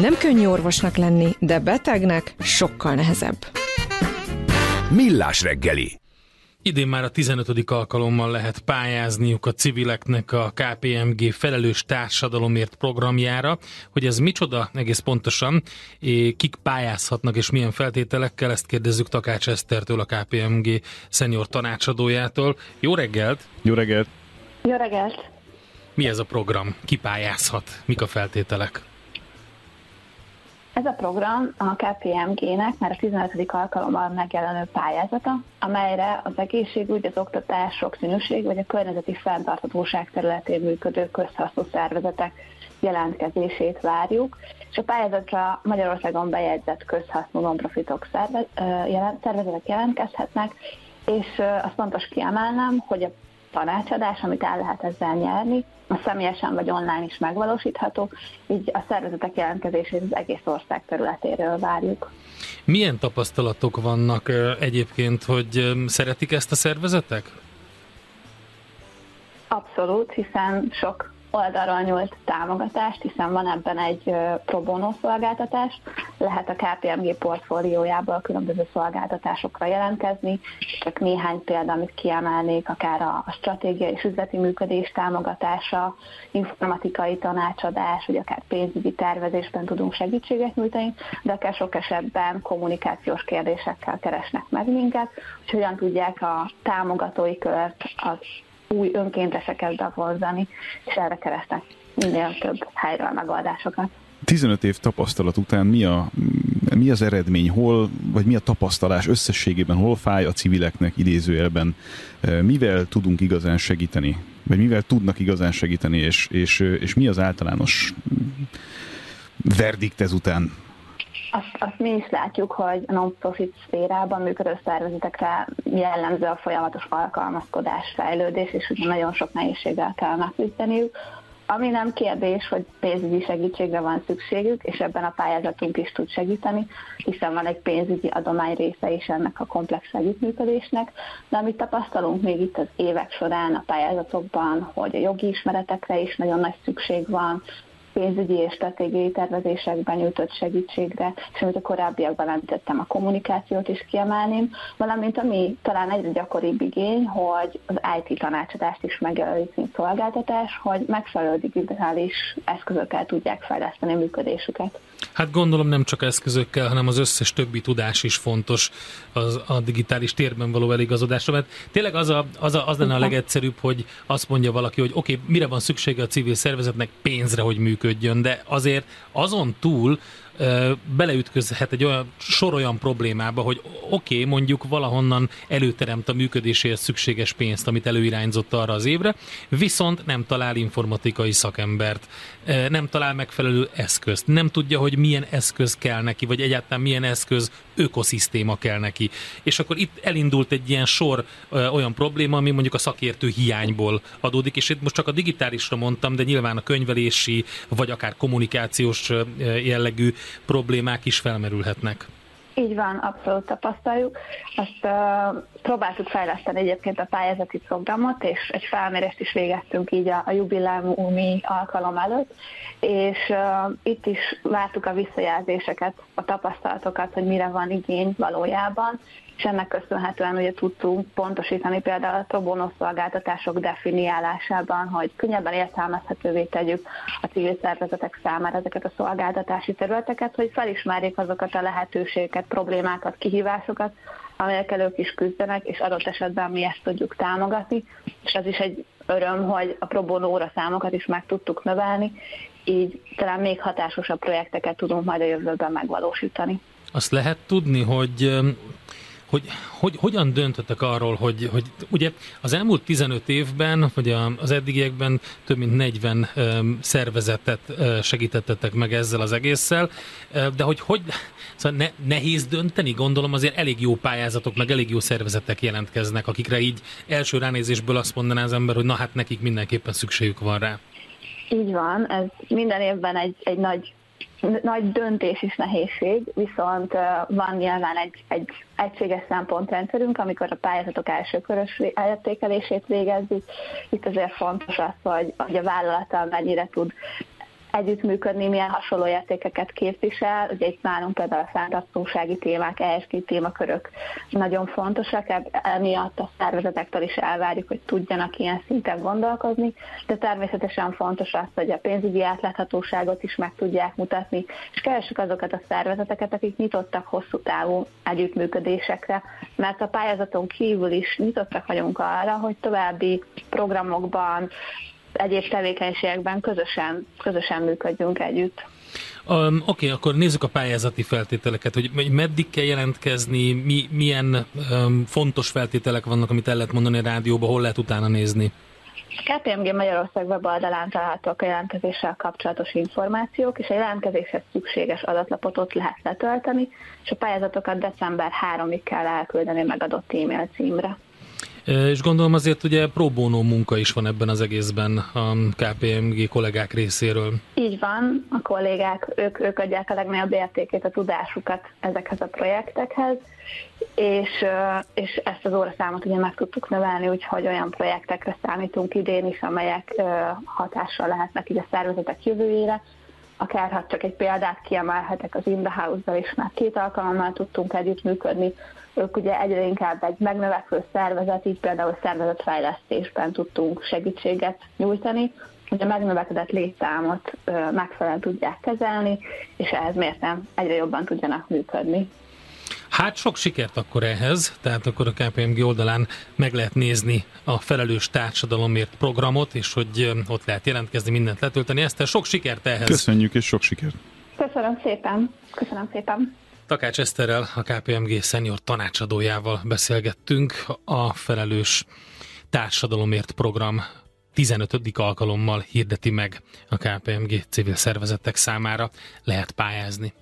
Nem könnyű orvosnak lenni, de betegnek sokkal nehezebb. Millás reggeli. Idén már a 15. alkalommal lehet pályázniuk a civileknek a KPMG felelős társadalomért programjára. Hogy ez micsoda egész pontosan, kik pályázhatnak és milyen feltételekkel, ezt kérdezzük Takács Esztertől, a KPMG szenior tanácsadójától. Jó reggelt! Jó reggelt! Jó reggelt! Mi ez a program? Ki pályázhat? Mik a feltételek? Ez a program a KPMG-nek már a 15. alkalommal megjelenő pályázata, amelyre az egészségügy, az oktatás, sokszínűség vagy a környezeti fenntarthatóság területén működő közhasznú szervezetek jelentkezését várjuk, és a pályázatra Magyarországon bejegyzett közhasznú non-profitok szervezetek jelentkezhetnek, és azt fontos kiemelnem, hogy a tanácsadás, amit el lehet ezzel nyerni, a személyesen vagy online is megvalósítható, így a szervezetek jelentkezését az egész ország területéről várjuk. Milyen tapasztalatok vannak egyébként, hogy szeretik ezt a szervezetek? Abszolút, hiszen sok oldalról nyújt támogatást, hiszen van ebben egy pro bono szolgáltatás, lehet a KPMG portfóliójából különböző szolgáltatásokra jelentkezni, csak néhány példa, amit kiemelnék, akár a, a és üzleti működés támogatása, informatikai tanácsadás, vagy akár pénzügyi tervezésben tudunk segítséget nyújtani, de akár sok esetben kommunikációs kérdésekkel keresnek meg minket, hogy hogyan tudják a támogatói kört az új önkénteseket bevonzani, és erre keresnek minél több helyről megoldásokat. 15 év tapasztalat után mi, a, mi az eredmény, hol, vagy mi a tapasztalás összességében, hol fáj a civileknek idézőjelben, mivel tudunk igazán segíteni, vagy mivel tudnak igazán segíteni, és, és, és mi az általános verdikt ezután? Azt, azt mi is látjuk, hogy a non-profit szférában működő szervezetekre jellemző a folyamatos alkalmazkodás, fejlődés, és ugye nagyon sok nehézséggel kell megküzdeniük. Ami nem kérdés, hogy pénzügyi segítségre van szükségük, és ebben a pályázatunk is tud segíteni, hiszen van egy pénzügyi adomány része is ennek a komplex együttműködésnek, de amit tapasztalunk még itt az évek során a pályázatokban, hogy a jogi ismeretekre is nagyon nagy szükség van, pénzügyi és stratégiai tervezésekben nyújtott segítségre, és amit a korábbiakban említettem, a kommunikációt is kiemelném, valamint ami talán egyre gyakoribb igény, hogy az IT tanácsadást is megjelölik, mint szolgáltatás, hogy megfelelő digitális eszközökkel tudják fejleszteni a működésüket. Hát gondolom nem csak eszközökkel, hanem az összes többi tudás is fontos az, a digitális térben való eligazodásra, mert tényleg az, a, az, a, az lenne a legegyszerűbb, hogy azt mondja valaki, hogy oké, okay, mire van szüksége a civil szervezetnek? Pénzre, hogy működjön, de azért azon túl beleütközhet egy olyan sor olyan problémába, hogy oké, okay, mondjuk valahonnan előteremt a működéséhez szükséges pénzt, amit előirányzott arra az évre, viszont nem talál informatikai szakembert, nem talál megfelelő eszközt, nem tudja, hogy milyen eszköz kell neki, vagy egyáltalán milyen eszköz ökoszisztéma kell neki. És akkor itt elindult egy ilyen sor olyan probléma, ami mondjuk a szakértő hiányból adódik, és itt most csak a digitálisra mondtam, de nyilván a könyvelési, vagy akár kommunikációs jellegű problémák is felmerülhetnek. Így van, abszolút tapasztaljuk. Azt uh, próbáltuk fejleszteni egyébként a pályázati programot, és egy felmérést is végeztünk így a, a jubileumi alkalom előtt, és uh, itt is vártuk a visszajelzéseket, a tapasztalatokat, hogy mire van igény valójában, és ennek köszönhetően ugye tudtunk pontosítani például a pro szolgáltatások definiálásában, hogy könnyebben értelmezhetővé tegyük a civil szervezetek számára ezeket a szolgáltatási területeket, hogy felismerjék azokat a lehetőségeket, problémákat, kihívásokat, amelyekkel ők is küzdenek, és adott esetben mi ezt tudjuk támogatni, és az is egy öröm, hogy a pro bono számokat is meg tudtuk növelni, így talán még hatásosabb projekteket tudunk majd a jövőben megvalósítani. Azt lehet tudni, hogy hogy, hogy hogyan döntöttek arról, hogy, hogy ugye az elmúlt 15 évben, vagy az eddigiekben több mint 40 szervezetet segítettetek meg ezzel az egésszel, de hogy hogy, szóval ne, nehéz dönteni, gondolom azért elég jó pályázatok, meg elég jó szervezetek jelentkeznek, akikre így első ránézésből azt mondaná az ember, hogy na hát nekik mindenképpen szükségük van rá. Így van, ez minden évben egy, egy nagy nagy döntés és nehézség, viszont van nyilván egy, egy egységes szempontrendszerünk, amikor a pályázatok első körös értékelését végezzük. Itt azért fontos az, hogy, hogy a vállalattal mennyire tud együttműködni, milyen hasonló értékeket képvisel. Ugye itt nálunk például a fenntartósági témák, ESG témakörök nagyon fontosak, emiatt a szervezetektől is elvárjuk, hogy tudjanak ilyen szinten gondolkozni, de természetesen fontos az, hogy a pénzügyi átláthatóságot is meg tudják mutatni, és keressük azokat a szervezeteket, akik nyitottak hosszú távú együttműködésekre, mert a pályázaton kívül is nyitottak vagyunk arra, hogy további programokban, egyéb tevékenységekben közösen, közösen működjünk együtt. Um, Oké, okay, akkor nézzük a pályázati feltételeket, hogy meddig kell jelentkezni, mi, milyen um, fontos feltételek vannak, amit el lehet mondani a rádióba, hol lehet utána nézni? A KPMG Magyarország weboldalán találhatók a jelentkezéssel kapcsolatos információk, és a jelentkezéshez szükséges adatlapot ott lehet letölteni, és a pályázatokat december 3-ig kell elküldeni megadott e-mail címre. És gondolom azért ugye pro bono munka is van ebben az egészben a KPMG kollégák részéről. Így van, a kollégák, ők, ők adják a legnagyobb értékét, a tudásukat ezekhez a projektekhez, és, és ezt az óraszámot ugye meg tudtuk növelni, úgyhogy olyan projektekre számítunk idén is, amelyek hatással lehetnek így a szervezetek jövőjére, akár ha csak egy példát kiemelhetek az In the House-dal is, már két alkalommal tudtunk együttműködni, ők ugye egyre inkább egy megnövekvő szervezet, így például szervezetfejlesztésben tudtunk segítséget nyújtani, hogy a megnövekedett létszámot megfelelően tudják kezelni, és ehhez mértem egyre jobban tudjanak működni. Hát sok sikert akkor ehhez, tehát akkor a KPMG oldalán meg lehet nézni a felelős társadalomért programot, és hogy ott lehet jelentkezni, mindent letölteni. Ezt sok sikert ehhez. Köszönjük, és sok sikert. Köszönöm szépen. Köszönöm szépen. Takács Eszterrel, a KPMG szenior tanácsadójával beszélgettünk a felelős társadalomért program 15. alkalommal hirdeti meg a KPMG civil szervezetek számára lehet pályázni.